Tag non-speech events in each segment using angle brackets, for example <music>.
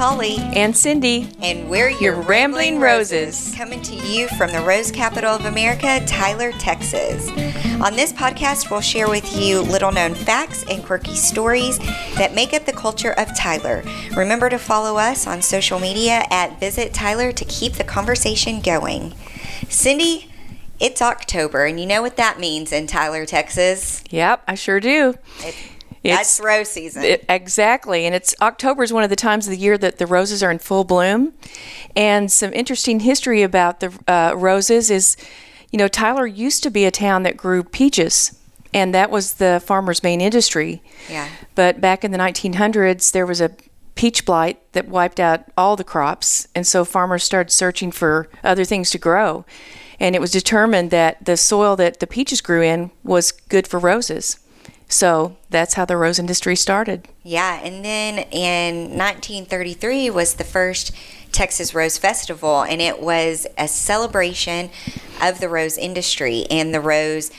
Holly. And Cindy. And we're your, your Rambling, Rambling Roses. Roses. Coming to you from the Rose capital of America, Tyler, Texas. On this podcast, we'll share with you little known facts and quirky stories that make up the culture of Tyler. Remember to follow us on social media at Visit Tyler to keep the conversation going. Cindy, it's October, and you know what that means in Tyler, Texas? Yep, I sure do. It, that's rose season. It, exactly. And it's October is one of the times of the year that the roses are in full bloom. And some interesting history about the uh, roses is, you know, Tyler used to be a town that grew peaches. And that was the farmer's main industry. Yeah. But back in the 1900s, there was a peach blight that wiped out all the crops. And so farmers started searching for other things to grow. And it was determined that the soil that the peaches grew in was good for roses. So that's how the rose industry started. Yeah, and then in 1933 was the first Texas Rose Festival, and it was a celebration of the rose industry and the rose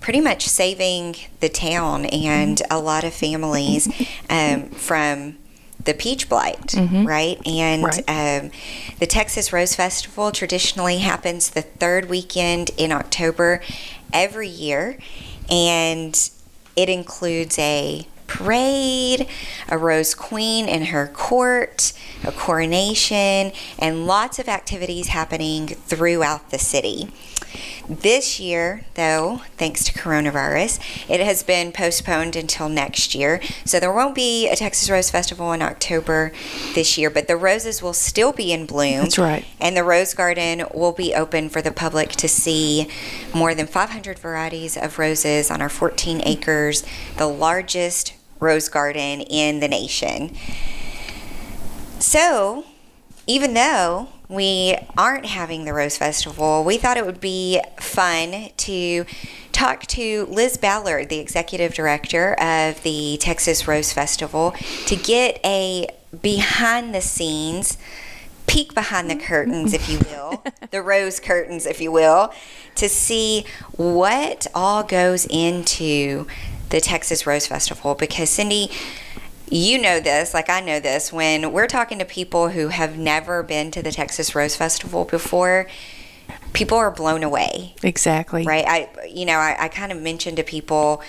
pretty much saving the town and a lot of families um, from the peach blight, mm-hmm. right? And right. Um, the Texas Rose Festival traditionally happens the third weekend in October every year. And it includes a parade, a rose queen in her court, a coronation, and lots of activities happening throughout the city. This year, though, thanks to coronavirus, it has been postponed until next year. So there won't be a Texas Rose Festival in October this year, but the roses will still be in bloom. That's right. And the Rose Garden will be open for the public to see more than 500 varieties of roses on our 14 acres, the largest rose garden in the nation. So, even though we aren't having the Rose Festival, we thought it would be fun to talk to Liz Ballard, the executive director of the Texas Rose Festival, to get a behind the scenes peek behind the curtains, if you <laughs> will, the rose curtains, if you will, to see what all goes into the Texas Rose Festival. Because, Cindy, you know this, like I know this, when we're talking to people who have never been to the Texas Rose Festival before, people are blown away. Exactly. Right? I, you know, I, I kind of mentioned to people,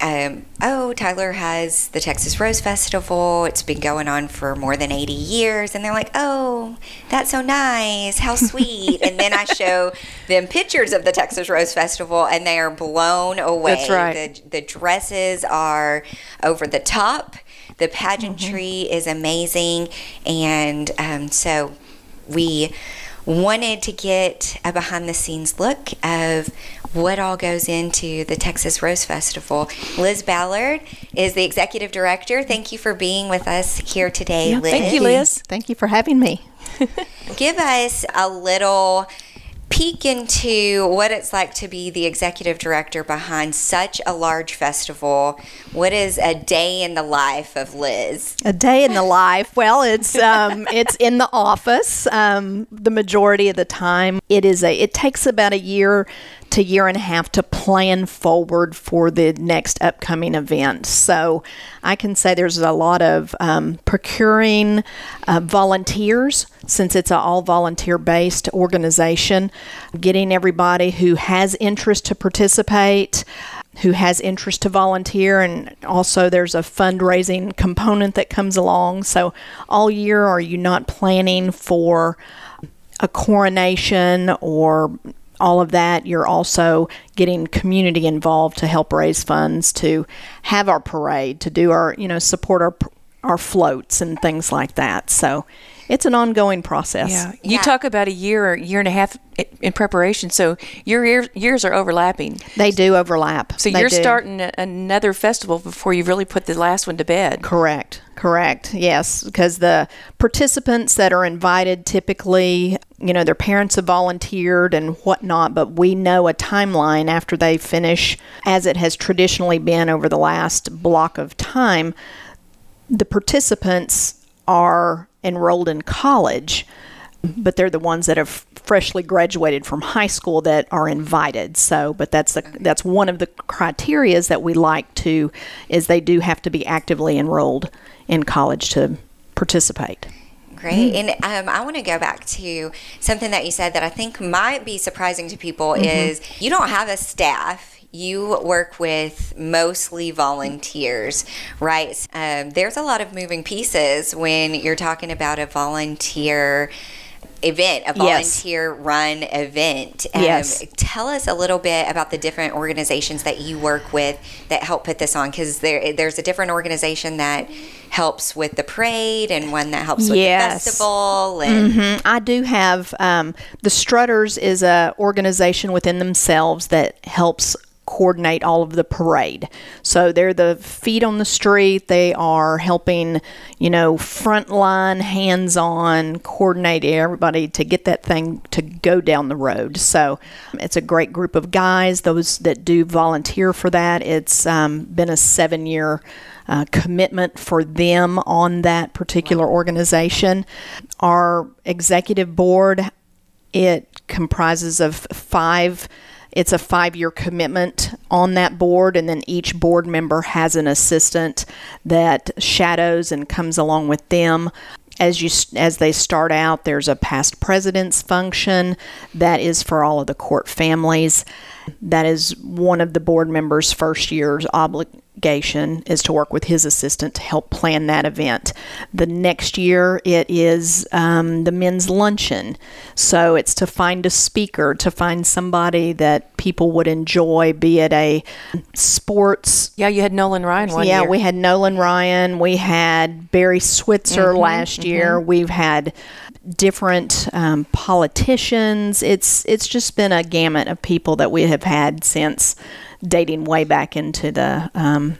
um, oh, Tyler has the Texas Rose Festival. It's been going on for more than 80 years. And they're like, oh, that's so nice. How <laughs> sweet. and then I show them pictures of the Texas Rose Festival and they are blown away. That's right. The, the dresses are over the top the pageantry mm-hmm. is amazing, and um, so we wanted to get a behind the scenes look of what all goes into the Texas Rose Festival. Liz Ballard is the executive director. Thank you for being with us here today, yeah, Liz. Thank you, Liz. Thank you for having me. <laughs> Give us a little peek into what it's like to be the executive director behind such a large festival. What is a day in the life of Liz? A day in the life. Well, it's um, it's in the office um, the majority of the time. It is a. It takes about a year to year and a half to plan forward for the next upcoming event. So I can say there's a lot of um, procuring uh, volunteers since it's an all volunteer based organization, getting everybody who has interest to participate. Who has interest to volunteer, and also there's a fundraising component that comes along. So, all year, are you not planning for a coronation or all of that, you're also getting community involved to help raise funds to have our parade, to do our, you know, support our our floats and things like that. So it's an ongoing process. Yeah. You yeah. talk about a year or year and a half in preparation. So your year, years are overlapping. They do overlap. So they you're do. starting another festival before you really put the last one to bed. Correct. Correct. Yes, because the participants that are invited typically, you know, their parents have volunteered and whatnot, but we know a timeline after they finish, as it has traditionally been over the last block of time. The participants are enrolled in college, but they're the ones that have freshly graduated from high school that are invited. So, but that's the, that's one of the criterias that we like to is they do have to be actively enrolled in college to participate. Great. And um, I want to go back to something that you said that I think might be surprising to people is you don't have a staff. You work with mostly volunteers, right? Um, there's a lot of moving pieces when you're talking about a volunteer event, a Yes. volunteer run event. Um, Yes. Tell us a little bit about the different organizations that you work with that help put this on, because there there's a different organization that helps with the parade and one that helps with Yes. the festival. And Mhm. I do have um, the Strutters is a organization within themselves that helps coordinate all of the parade. So they're the feet on the street. They are helping, you know, frontline, hands-on, coordinate everybody to get that thing to go down the road. So it's a great group of guys. Those that do volunteer for that. It's um, been a seven-year uh, commitment for them on that particular organization. Our executive board, it comprises of five. It's a five-year commitment on that board, and then each board member has an assistant that shadows and comes along with them. As you as they start out there's a past president's function that is for all of the court families. That is one of the board members first year's obligation is to work with his assistant to help plan that event the next year it is um, the men's luncheon so it's to find a speaker to find somebody that people would enjoy be it a sports Yeah, you had Nolan Ryan one yeah, year. we had Nolan Ryan. We had Barry Switzer last year. We've had different um, politicians. It's it's just been a gamut of people that we have had since dating way back into the. Um,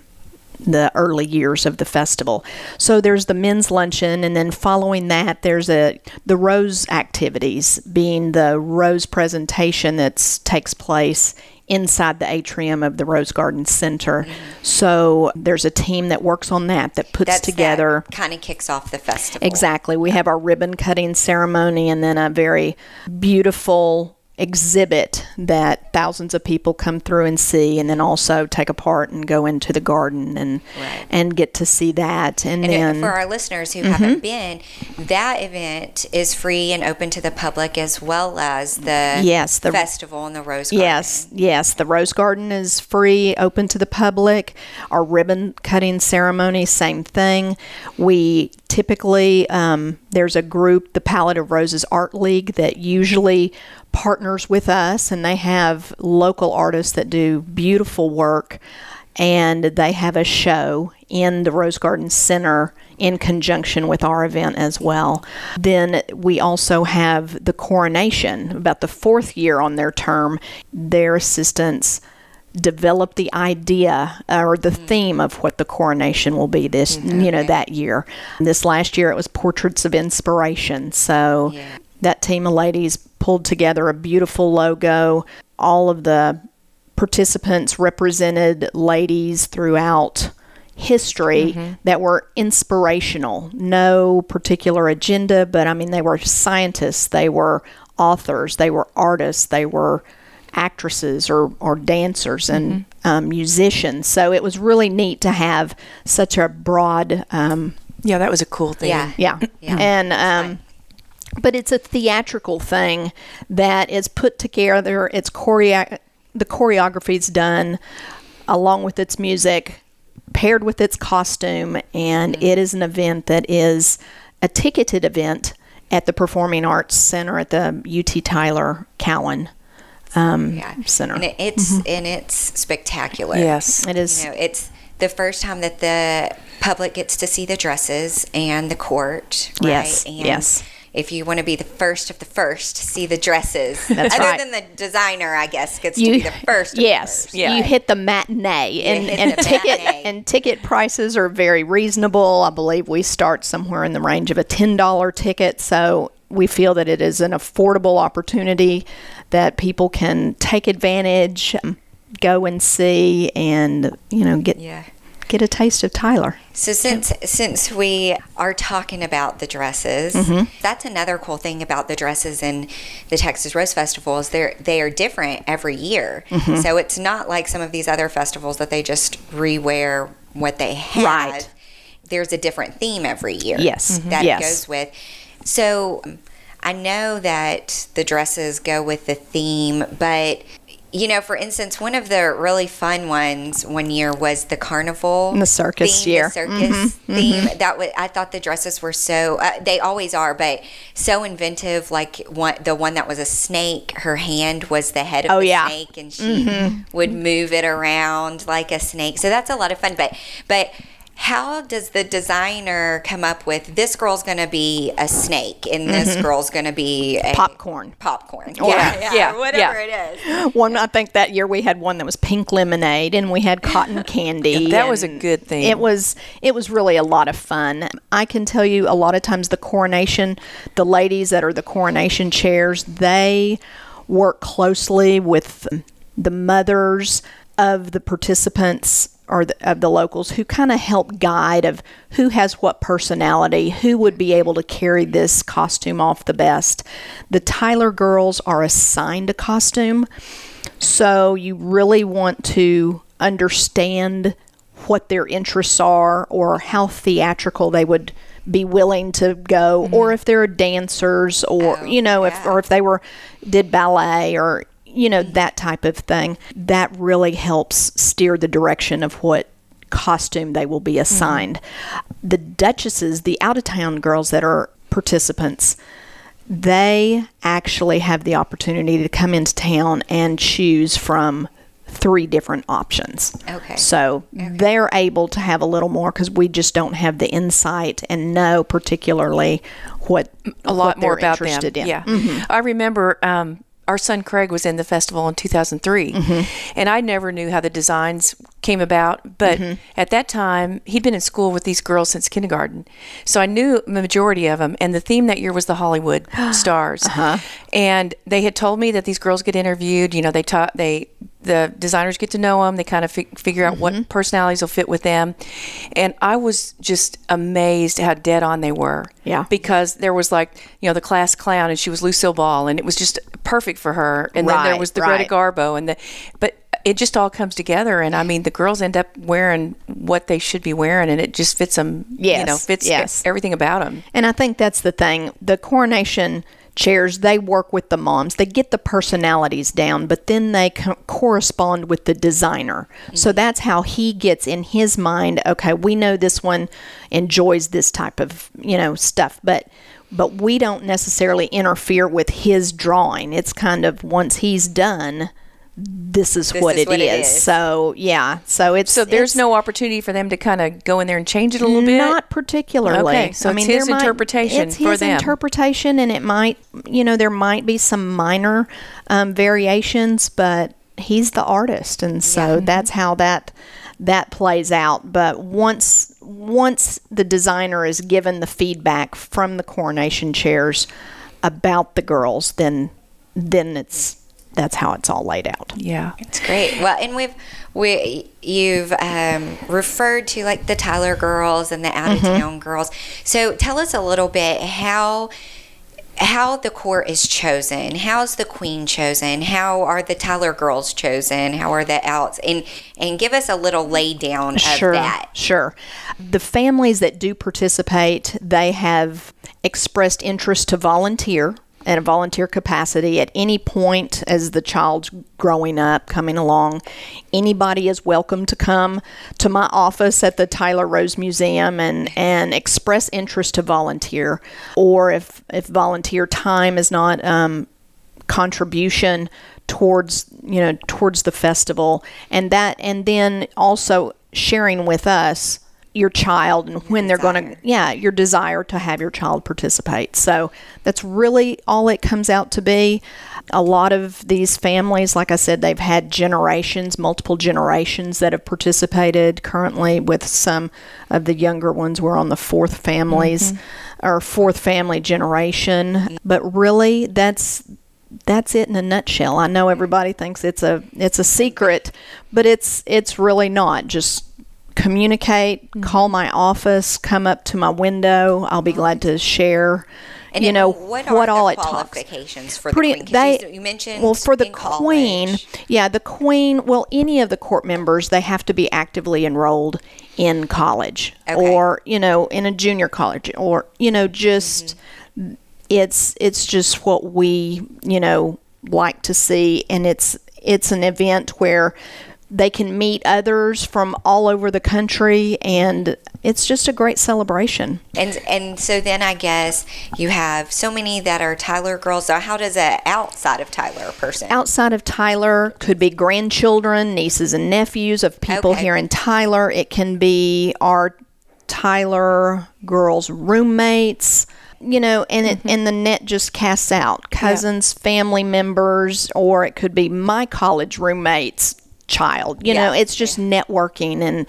the early years of the festival. So there's the men's luncheon and then following that there's a the rose activities being the rose presentation that takes place inside the atrium of the Rose Garden Center. So there's a team that works on that that puts that's together kind of kicks off the festival. Exactly. We have our ribbon cutting ceremony and then a very beautiful exhibit that thousands of people come through and see and then also take a part and go into the garden and Right. and get to see that and, And then for our listeners who haven't been, that event is free and open to the public as well as the Yes, the- festival and the Rose Garden. Yes, yes. The Rose Garden is free, open to the public. Our ribbon cutting ceremony, same thing. We typically, um, there's a group, the Palette of Roses Art League, that usually partners with us, and they have local artists that do beautiful work. And they have a show in the Rose Garden Center in conjunction with our event as well. Then we also have the coronation, about the fourth year on their term. Their assistants develop the idea or the mm-hmm. theme of what the coronation will be this mm-hmm. you know that year. This last year it was portraits of inspiration. So Yeah. that team of ladies pulled together a beautiful logo. All of the participants represented ladies throughout history mm-hmm. that were inspirational. No particular agenda, but I mean, they were scientists, they were authors, they were artists, they were actresses or, or dancers and um, musicians. So it was really neat to have such a broad. Um, yeah, that was a cool thing. Yeah. yeah. Yeah. <clears throat> And um, but it's a theatrical thing that is put together. It's choreo- the choreography is done along with its music, paired with its costume, and Mm-hmm. it is an event that is a ticketed event at the Performing Arts Center at the UT Tyler Cowan um, Yeah. Center. And it, it's and it's spectacular. Yes. it is. You know, it's the first time that the public gets to see the dresses and the court. Right? Yes, And yes. If you want to be the first of the first to see the dresses, <laughs> That's other right. than the designer, I guess, gets to be the first. Of the yes, first. Yeah. you hit the matinee, and, hit and the ticket matinee. and ticket prices are very reasonable. I believe we start somewhere in the range of a ten dollar ticket, so we feel that it is an affordable opportunity that people can take advantage, go and see, and you know get Yeah. get a taste of Tyler. So since since we are talking about the dresses, Mm-hmm. that's another cool thing about the dresses in the Texas Rose Festival is they're they are different every year. Mm-hmm. So it's not like some of these other festivals that they just rewear what they had. Right. there's a different theme every year. Yes. that Yes. goes with. So I know that the dresses go with the theme, but you know, for instance, one of the really fun ones one year was the carnival, The circus theme, year. Mm-hmm, the circus theme. That was, I thought the dresses were so. Uh, they always are, but so inventive. Like one, the one that was a snake. Her hand was the head of Oh, the yeah. snake, and she would move it around like a snake. So that's a lot of fun. But but how does the designer come up with this girl's going to be a snake and this mm-hmm. girl's going to be a Popcorn. Popcorn. Oh, or- yeah, yeah, yeah, whatever yeah. it is. One, I think that year we had one that was pink lemonade, and we had cotton <laughs> candy. That was a good thing. It was. It was really a lot of fun. I can tell you, a lot of times the coronation, the ladies that are the coronation chairs, they work closely with the mothers of the participants or the, of the locals who kind of help guide of who has what personality, who would be able to carry this costume off the best. The Tyler girls are assigned a costume, so you really want to understand what their interests are or how theatrical they would be willing to go or mm-hmm. if they're dancers or Oh, you know if or if they were did ballet or you know that type of thing that really helps steer the direction of what costume they will be assigned the duchesses the out of town girls that are participants they actually have the opportunity to come into town and choose from three different options. Okay. So they're able to have a little more because we just don't have the insight and know particularly what a lot more about them. in. Mm-hmm. Yeah, I remember um, our son Craig was in the festival in 2003, Mm-hmm. and I never knew how the designs came about. But Mm-hmm. at that time, he'd been in school with these girls since kindergarten, so I knew the majority of them. And the theme that year was the Hollywood <gasps> stars, Uh-huh. and they had told me that these girls get interviewed. You know, they taught they the designers get to know them. They kind of fi- figure out Mm-hmm. what personalities will fit with them, and I was just amazed how dead on they were Yeah. because there was like you know the class clown and she was Lucille Ball and it was just perfect for her and then there was the right. Greta Garbo and the but it just all comes together and I mean the girls end up wearing what they should be wearing and it just fits them you know fits yes. everything about them And I think that's the thing. The coronation chairs, they work with the moms. They get the personalities down, but then they co- correspond with the designer. Mm-hmm. So that's how he gets in his mind, okay, we know this one enjoys this type of, you know, stuff, but but we don't necessarily interfere with his drawing. It's kind of once he's done, this is This what, is it, what it is. is. So yeah, so it's so there's it's no opportunity for them to kind of go in there and change it a little bit not particularly. Okay, so I mean, it's his there might- interpretation it's for his them. interpretation, and it might, you know, there might be some minor um, variations, but he's the artist, and so that's how that that plays out. But once once the designer is given the feedback from the coronation chairs about the girls, then then it's that's how it's all laid out. yeah It's great. Well, and we've we you've um, referred to like the Tyler girls and the out of Mm-hmm. town girls. So tell us a little bit how how the court is chosen. How's the queen chosen? How are the Tyler girls chosen? How are the outs? And and give us a little lay down of sure, that. Sure. The families that do participate, they have expressed interest to volunteer at a volunteer capacity at any point as the child's growing up, coming along. Anybody is welcome to come to my office at the Tyler Rose Museum and, and express interest to volunteer. Or if, if volunteer time is not um, contribution towards you know towards the festival and that and then also sharing with us your child and when they're going to yeah your desire to have your child participate. So that's really all it comes out to be. A lot of these families like i said they've had generations multiple generations that have participated. Currently with some of the younger ones we're on the fourth families mm-hmm. or fourth family generation. But really that's that's it in a nutshell. I know everybody thinks it's a it's a secret, but it's it's really not. Just communicate, mm-hmm. call my office, come up to my window. I'll be uh-huh. glad to share. And you it- know what, what, all it talks. for Pretty, the queen? they you, mentioned well for the queen. college. Yeah, the queen. Well, any of the court members, they have to be actively enrolled in college Okay. or you know in a junior college or you know just mm-hmm. it's it's just what we you know like to see and it's it's an event where they can meet others from all over the country and it's just a great celebration And and so then I guess you have so many that are Tyler girls. So how does a outside of Tyler person? outside of Tyler could be grandchildren, nieces and nephews of people Okay. here in Tyler. It can be our Tyler girls' roommates. You know, and it mm-hmm. and the net just casts out cousins, family members, or it could be my college roommates child. You know, it's just networking and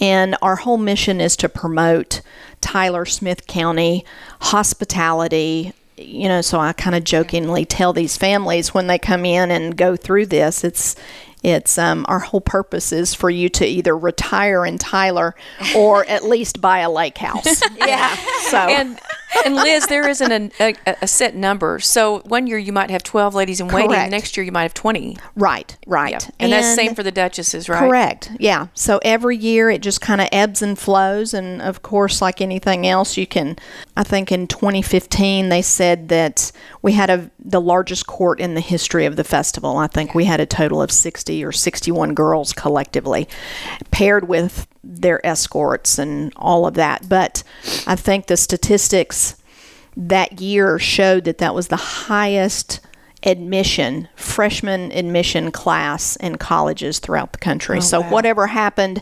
and our whole mission is to promote Tyler Smith County hospitality. You know, so I kind of jokingly tell these families when they come in and go through this, it's it's um, our whole purpose is for you to either retire in Tyler <laughs> or at least buy a lake house. <laughs> yeah. So and and Liz, there isn't a, a, a set number. So one year you might have twelve ladies in waiting. Correct. next year you might have twenty. right, right, Yeah, and, that's same for the duchesses, right? Correct. Yeah. So every year it just kind of ebbs and flows. And of course, like anything else, you can, I think in 2015, they said that we had a, the largest court in the history of the festival. I think we had a total of 60 or 61 girls collectively, paired with their escorts and all of that. But I think the statistics that year showed that that was the highest admission freshman admission class in colleges throughout the country so whatever happened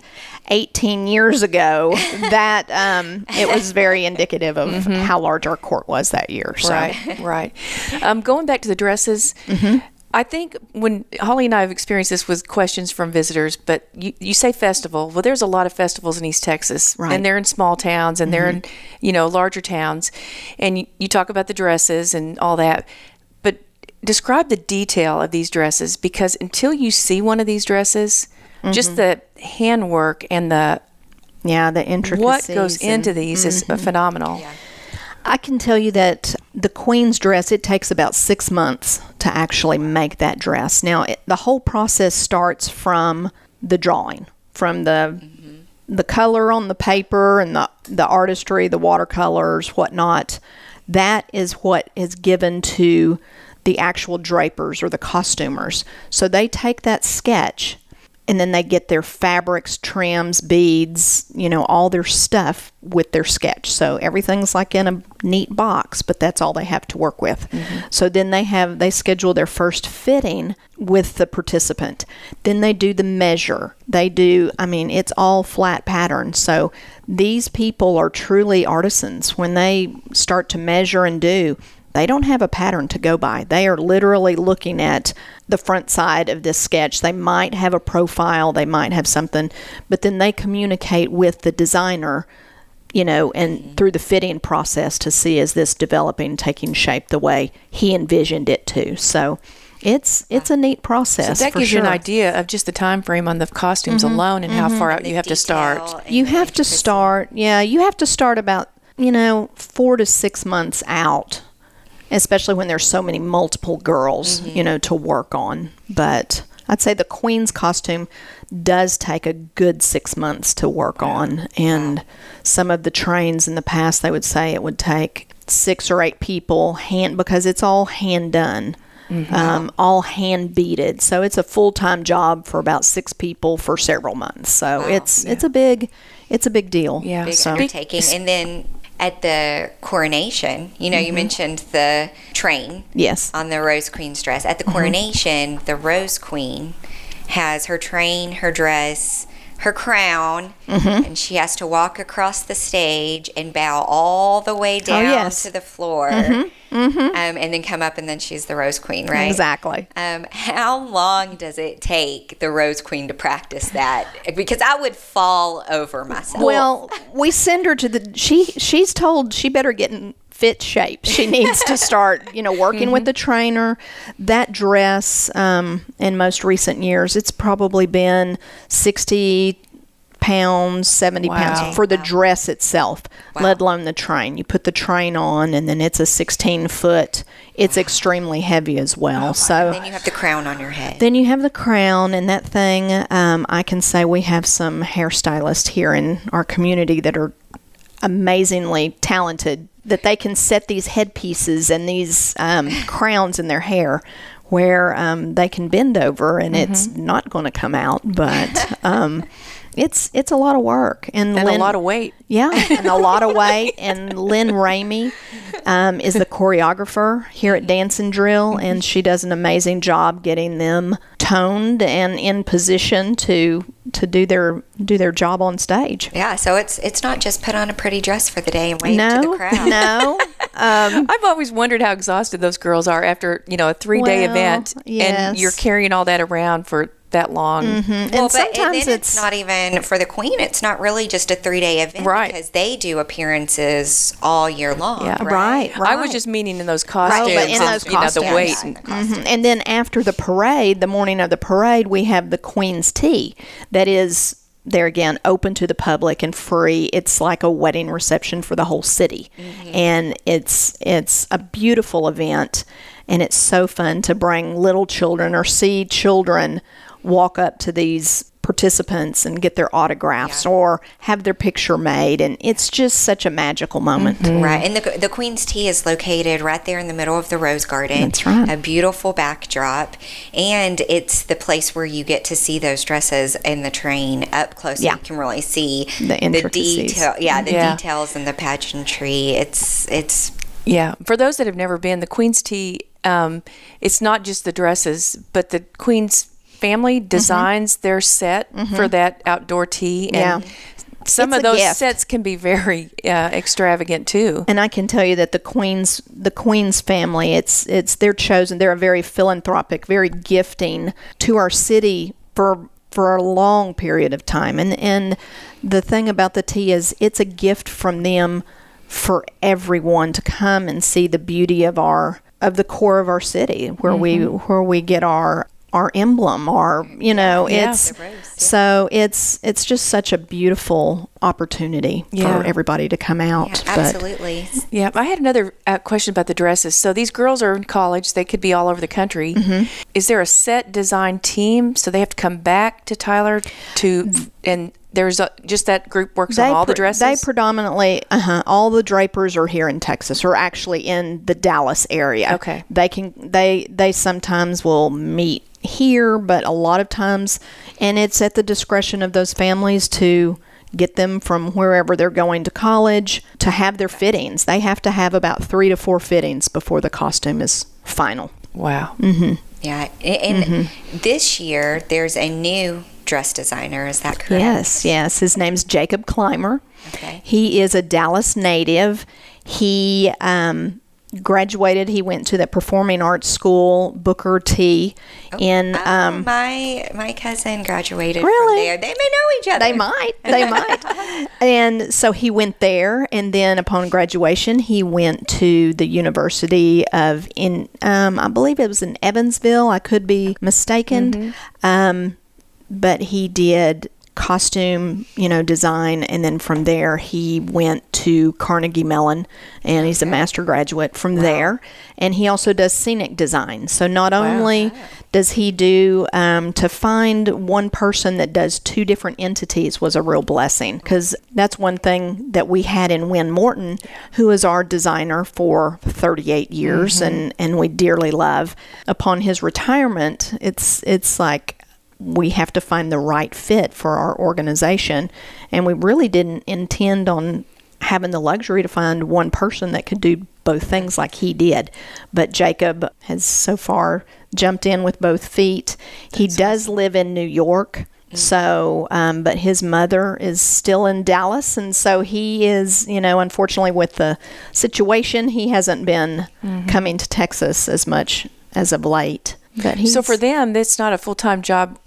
18 years ago <laughs> that um, it was very indicative of how large our court was that year so Right, right. Um, going back to the dresses, Mm-hmm. I think when Holly and I have experienced this with questions from visitors, but you, you say festival. Well, there's a lot of festivals in East Texas, Right. Mm-hmm. and they're in small towns and they're in, you know, larger towns. And you, you talk about the dresses and all that, but describe the detail of these dresses because until you see one of these dresses, Mm-hmm. just the handwork and the yeah the intricacies what goes and- into these is phenomenal. I can tell you that the queen's dress, it takes about six months to actually make that dress. Now, it, the whole process starts from the drawing, from the mm-hmm. the color on the paper and the the artistry, the watercolors, whatnot. That is what is given to the actual drapers or the costumers. So they take that sketch and then they get their fabrics, trims, beads, you know, all their stuff with their sketch. So everything's like in a neat box, but that's all they have to work with. Mm-hmm. So then they have they schedule their first fitting with the participant. Then they do the measure. They do I mean, it's all flat pattern. So these people are truly artisans when they start to measure and do they don't have a pattern to go by. They are literally looking at the front side of this sketch. They might have a profile, they might have something, but then they communicate with the designer, you know, and mm-hmm. through the fitting process to see is this developing, taking shape the way he envisioned it to. So it's it's a neat process. So that for gives you an idea of just the time frame on the costumes mm-hmm. alone and how mm-hmm. far out you have to start. You have to start, yeah, you have to start about, you know, four to six months out, especially when there's so many multiple girls, you know, to work on. But I'd say the queen's costume does take a good six months to work on. And some of the trains in the past, they would say it would take six or eight people hand because it's all hand done. Um, all hand beaded, so it's a full time job for about six people for several months. So it's it's a big it's a big deal. Yeah. big So undertaking. And then at the coronation, you know, Mm-hmm. you mentioned the train yes, on the Rose Queen's dress. At the Mm-hmm. coronation, the Rose Queen has her train, her dress, her crown, Mm-hmm. and she has to walk across the stage and bow all the way down Oh, yes. Mm-hmm. to the floor, Um, and then come up, and then she's the Rose Queen, right? exactly. Um, how long does it take the Rose Queen to practice that? Because I would fall over myself. Well, we send her to the she she's told she better get in fit shape. She needs to start, <laughs> you know, working with the trainer. That dress um, in most recent years, it's probably been 60 pounds, 70 Wow. pounds for the dress itself, let alone the train. You put the train on, and then it's a 16 foot. It's extremely heavy as well. so Then you have the crown on your head. then you have the crown and that thing. Um, I can say we have some hairstylists here in our community that are amazingly talented. That they can set these headpieces and these um, <laughs> crowns in their hair where um, they can bend over and it's not going to come out, but. <laughs> Um, it's it's a lot of work and, And a lot of weight. yeah, and a lot of weight. <laughs> And Lynn Ramey um, is the choreographer here at Dance and Drill, and she does an amazing job getting them toned and in position to to do their do their job on stage. yeah, so it's it's not just put on a pretty dress for the day and wave to No, the crowd. <laughs> no, um, <laughs> I've always wondered how exhausted those girls are after you know a three day Well, event, yes. and you're carrying all that around for that long. Mm-hmm. Well, and but and sometimes then it's it's not even for the queen. It's not really just a three day event, Right. Because they do appearances all year long, Yeah. right, right. I was just meaning in those Oh, costumes, but in and, those you know, the costumes. weight. Yeah, and- the mm-hmm. costumes. And then after the parade, the morning of the parade, we have the Queen's Tea that is there again open to the public and free. It's like a wedding reception for the whole city. Mm-hmm. And it's it's a beautiful event and it's so fun to bring little children or see children walk up to these participants and get their autographs or have their picture made and it's just such a magical moment. Right, and the the Queen's Tea is located right there in the middle of the Rose Garden. That's right. A beautiful backdrop, and it's the place where you get to see those dresses in the train up close. Yeah. you can really see The intricacies. detail. Yeah, the Yeah. details and the pageantry. It's it's Yeah, for those that have never been, the Queen's Tea, um, it's not just the dresses, but the Queen's family mm-hmm. designs their set mm-hmm. for that outdoor tea. And Yeah. some It's of those gift. sets can be very uh, extravagant too. And I can tell you that the Queen's the Queen's family, it's it's they're chosen. They're a very philanthropic, very gifting to our city for for a long period of time. And and the thing about the tea is it's a gift from them for everyone to come and see the beauty of our of the core of our city where we mm-hmm. where we get our our emblem our you know Yeah. it's The yeah. so it's it's just such a beautiful opportunity Yeah. for everybody to come out yeah, But- absolutely. Yeah, I had another uh, question about the dresses. So these girls are in college; they could be all over the country. Mm-hmm. Is there a set design team? So they have to come back to Tyler to, and there's a, just that group works on all the pre- dresses. They predominantly, uh-huh, all the drapers are here in Texas, or actually in the Dallas area. Okay. They can they they sometimes will meet here, but a lot of times, and it's at the discretion of those families to get them from wherever they're going to college to have their fittings. They have to have about three to four fittings before the costume is final. wow. Yeah, and Mm-hmm. this year there's a new dress designer. Is that correct? Yes, yes. His name's Jacob Climer. Okay. He is a Dallas native. He um, graduated. He went to the Performing Arts School, Booker T. in Oh, um, my my cousin graduated Really? from there. They may know each other. they might, they might. <laughs> And so he went there, and then upon graduation, he went to the University of in um, I believe it was in Evansville. I could be mistaken, um, but he did costume, you know, design, and then from there he went to Carnegie Mellon, and he's a master graduate from there. And he also does scenic design. So not only does he do um, to find one person that does two different entities was a real blessing because that's one thing that we had in Winn Morton, who is our designer for 38 years, and and we dearly love. Upon his retirement, it's it's like we have to find the right fit for our organization. And we really didn't intend on having the luxury to find one person that could do both things like he did. But Jacob has so far jumped in with both feet. he does live in New York. So, um, but his mother is still in Dallas, and so he is, you know, unfortunately with the situation, he hasn't been coming to Texas as much as of late. But So for them, it's not a full time job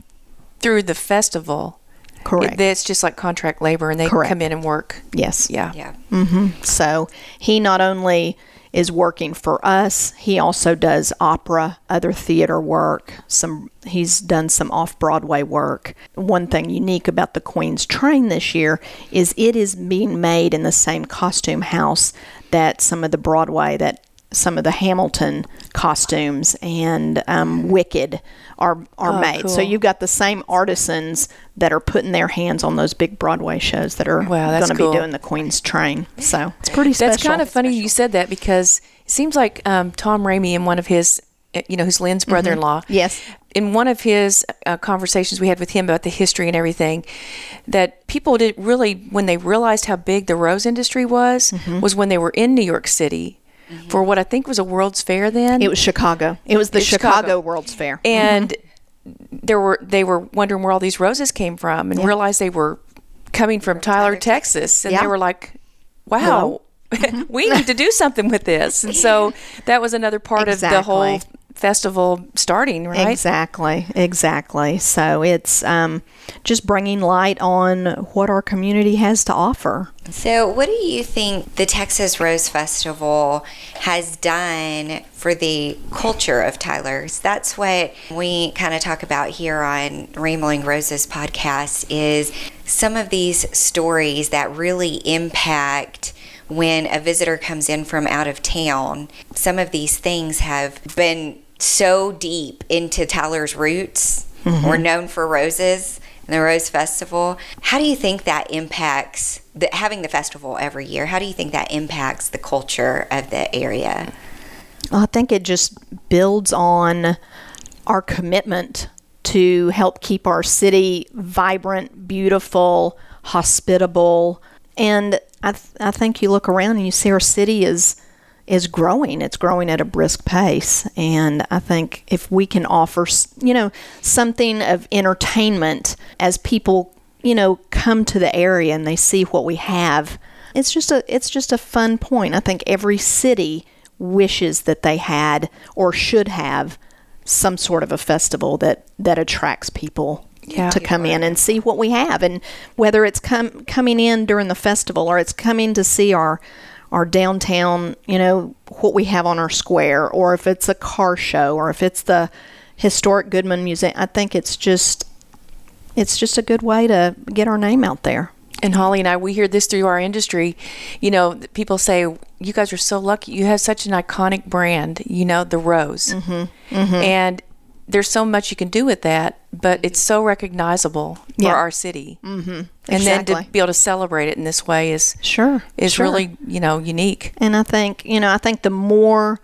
through the festival. correct. It, it's just like contract labor, and they Correct. come in and work. yes. Yeah. Yeah. Mm-hmm. So he not only is working for us. He also does opera, other theater work. Some he's done some off-Broadway work. One thing unique about the Queen's Train this year is it is being made in the same costume house that some of the Broadway that some of the Hamilton costumes and um, Wicked are are Oh, made. So you've got the same artisans that are putting their hands on those big Broadway shows that are Wow, going to cool. be doing the Queen's Train. So it's pretty special. That's kind of funny you said that because it seems like um, Tom Ramey in one of his, uh, you know, who's Lynn's brother-in-law. Mm-hmm. Yes. In one of his uh, conversations we had with him about the history and everything, that people did really when they realized how big the rose industry was Mm-hmm. was when they were in New York City for what I think was a World's Fair then. It was Chicago. It was the It's Chicago, Chicago. World's Fair. and mm-hmm. there were they were wondering where all these roses came from and realized they were coming from Tyler, Texas, and Yeah. they were like, "Wow, <laughs> we need to do something with this." And so <laughs> that was another part of the whole Exactly. Festival starting, right? Exactly, exactly. So it's um, just bringing light on what our community has to offer. So, what do you think the Texas Rose Festival has done for the culture of Tyler's? That's what we kind of talk about here on Rambling Roses podcast is some of these stories that really impact when a visitor comes in from out of town. Some of these things have been so deep into Tyler's roots. Mm-hmm. We're known for roses and the Rose Festival. How do you think that impacts the, having the festival every year? How do you think that impacts the culture of the area? I think it just builds on our commitment to help keep our city vibrant, beautiful, hospitable, and I, th- I think you look around and you see our city is is growing. It's growing at a brisk pace, and I think if we can offer, you know, something of entertainment as people, you know, come to the area and they see what we have, it's just a it's just a fun point. I think every city wishes that they had or should have some sort of a festival that that attracts people Yeah. to come in and see what we have and whether it's come coming in during the festival or it's coming to see our our downtown you know what we have on our square or if it's a car show or if it's the historic goodman museum i think it's just it's just a good way to get our name out there And Holly and I, we hear this through our industry. You know, people say, "You guys are so lucky. You have such an iconic brand. You know, the rose." Mm-hmm. And there's so much you can do with that, but it's so recognizable for Yeah. our city. Mm-hmm. And then to be able to celebrate it in this way is sure is sure. really you know unique. And I think, you know, I think the more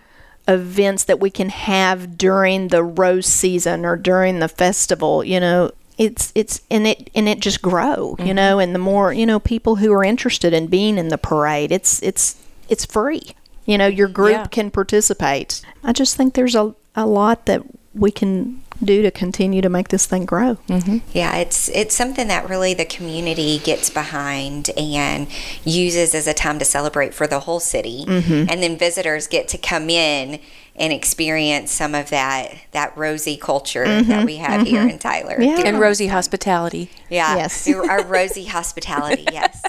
events that we can have during the rose season or during the festival, you know, it's it's and it and it just grow, you know, and the more, you know, people who are interested in being in the parade, it's it's it's free. You know, your group Yeah. can participate. I just think there's a a lot that we can do to continue to make this thing grow. Yeah, it's it's something that really the community gets behind and uses as a time to celebrate for the whole city, and then visitors get to come in and experience some of that that rosy culture that we have here in Tyler. Yeah. And Rosie hospitality. yeah, Yes. <laughs> our rosy hospitality, <laughs> yes.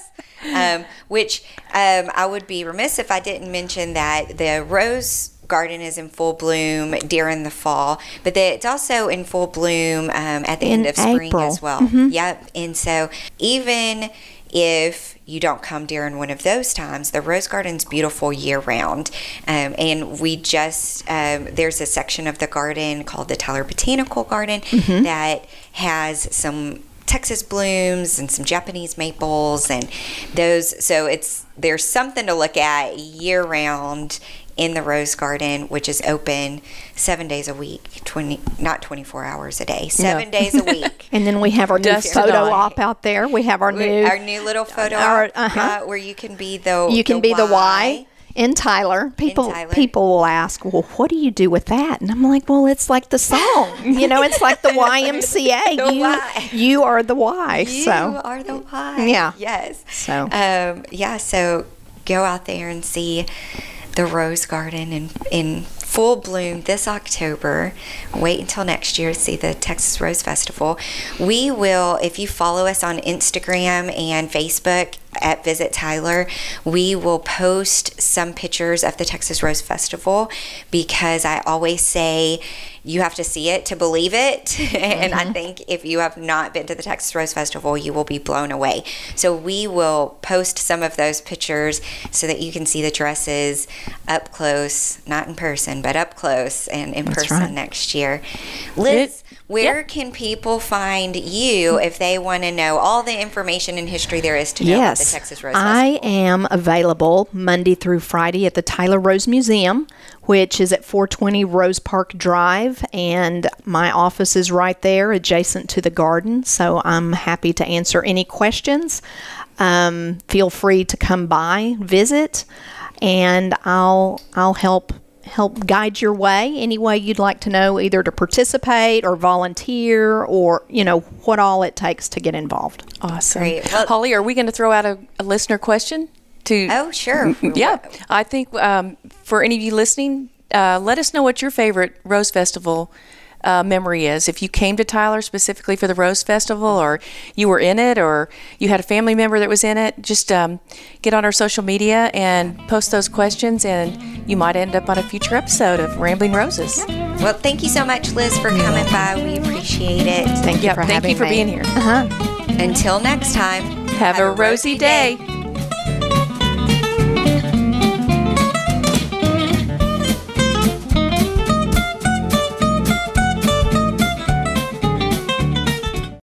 Um, which um, I would be remiss if I didn't mention that the rose garden is in full bloom during the fall, but it's also in full bloom um, at the In end of spring April. as well. Yep. And so even if you don't come during one of those times, the rose garden's beautiful year round. Um, and we just, um, there's a section of the garden called the Tyler Botanical Garden that has some Texas blooms and some Japanese maples and those. So it's, there's something to look at year round in the rose garden, which is open seven days a week, 20, not 24 hours a day, seven days a week. <laughs> And then we have our new photo op out there. We have our new our new little photo our- op, uh-huh. uh, where you can be the you can be the Y in Tyler. People Tyler. people will ask, "Well, what do you do with that?" And I'm like, "Well, it's like the song. <laughs> you know, it's like the <laughs> YMCA. The you Y. you are the Y." You so are the Y. Yeah. Yes. So. Um, yeah. So go out there and see the rose garden in in full bloom this October. Wait until next year to see the Texas Rose Festival. We will, if you follow us on Instagram and Facebook at Visit Tyler, we will post some pictures of the Texas Rose Festival because I always say you have to see it to believe it. <laughs> and I mm-hmm. think if you have not been to the Texas Rose Festival, you will be blown away. So we will post some of those pictures so that you can see the dresses up close, not in person, but up close and in That's person right. next year. Liz, It- where yeah. can people find you if they want to know all the information and history there is to know about the Yes, Texas Rose Festival? I am available Monday through Friday at the Tyler Rose Museum, which is at 420 Rose Park Drive, and my office is right there, adjacent to the garden. So I'm happy to answer any questions. Um, feel free to come by, visit, and I'll I'll help help guide your way any way you'd like to know either to participate or volunteer or you know what all it takes to get involved Awesome. Great. Well- Holly, are we going to throw out a, a listener question? To Oh, sure. <laughs> yeah, I think um, for any of you listening, uh, let us know what your favorite Rose Festival uh, memory is. If you came to Tyler specifically for the Rose Festival, or you were in it, or you had a family member that was in it, just um, get on our social media and post those questions, and you might end up on a future episode of Rambling Roses. Well, thank you so much, Liz, for coming by. We appreciate it. thank you Yeah, for thank having you for me. being here. Until next time, Have, a, rosy day.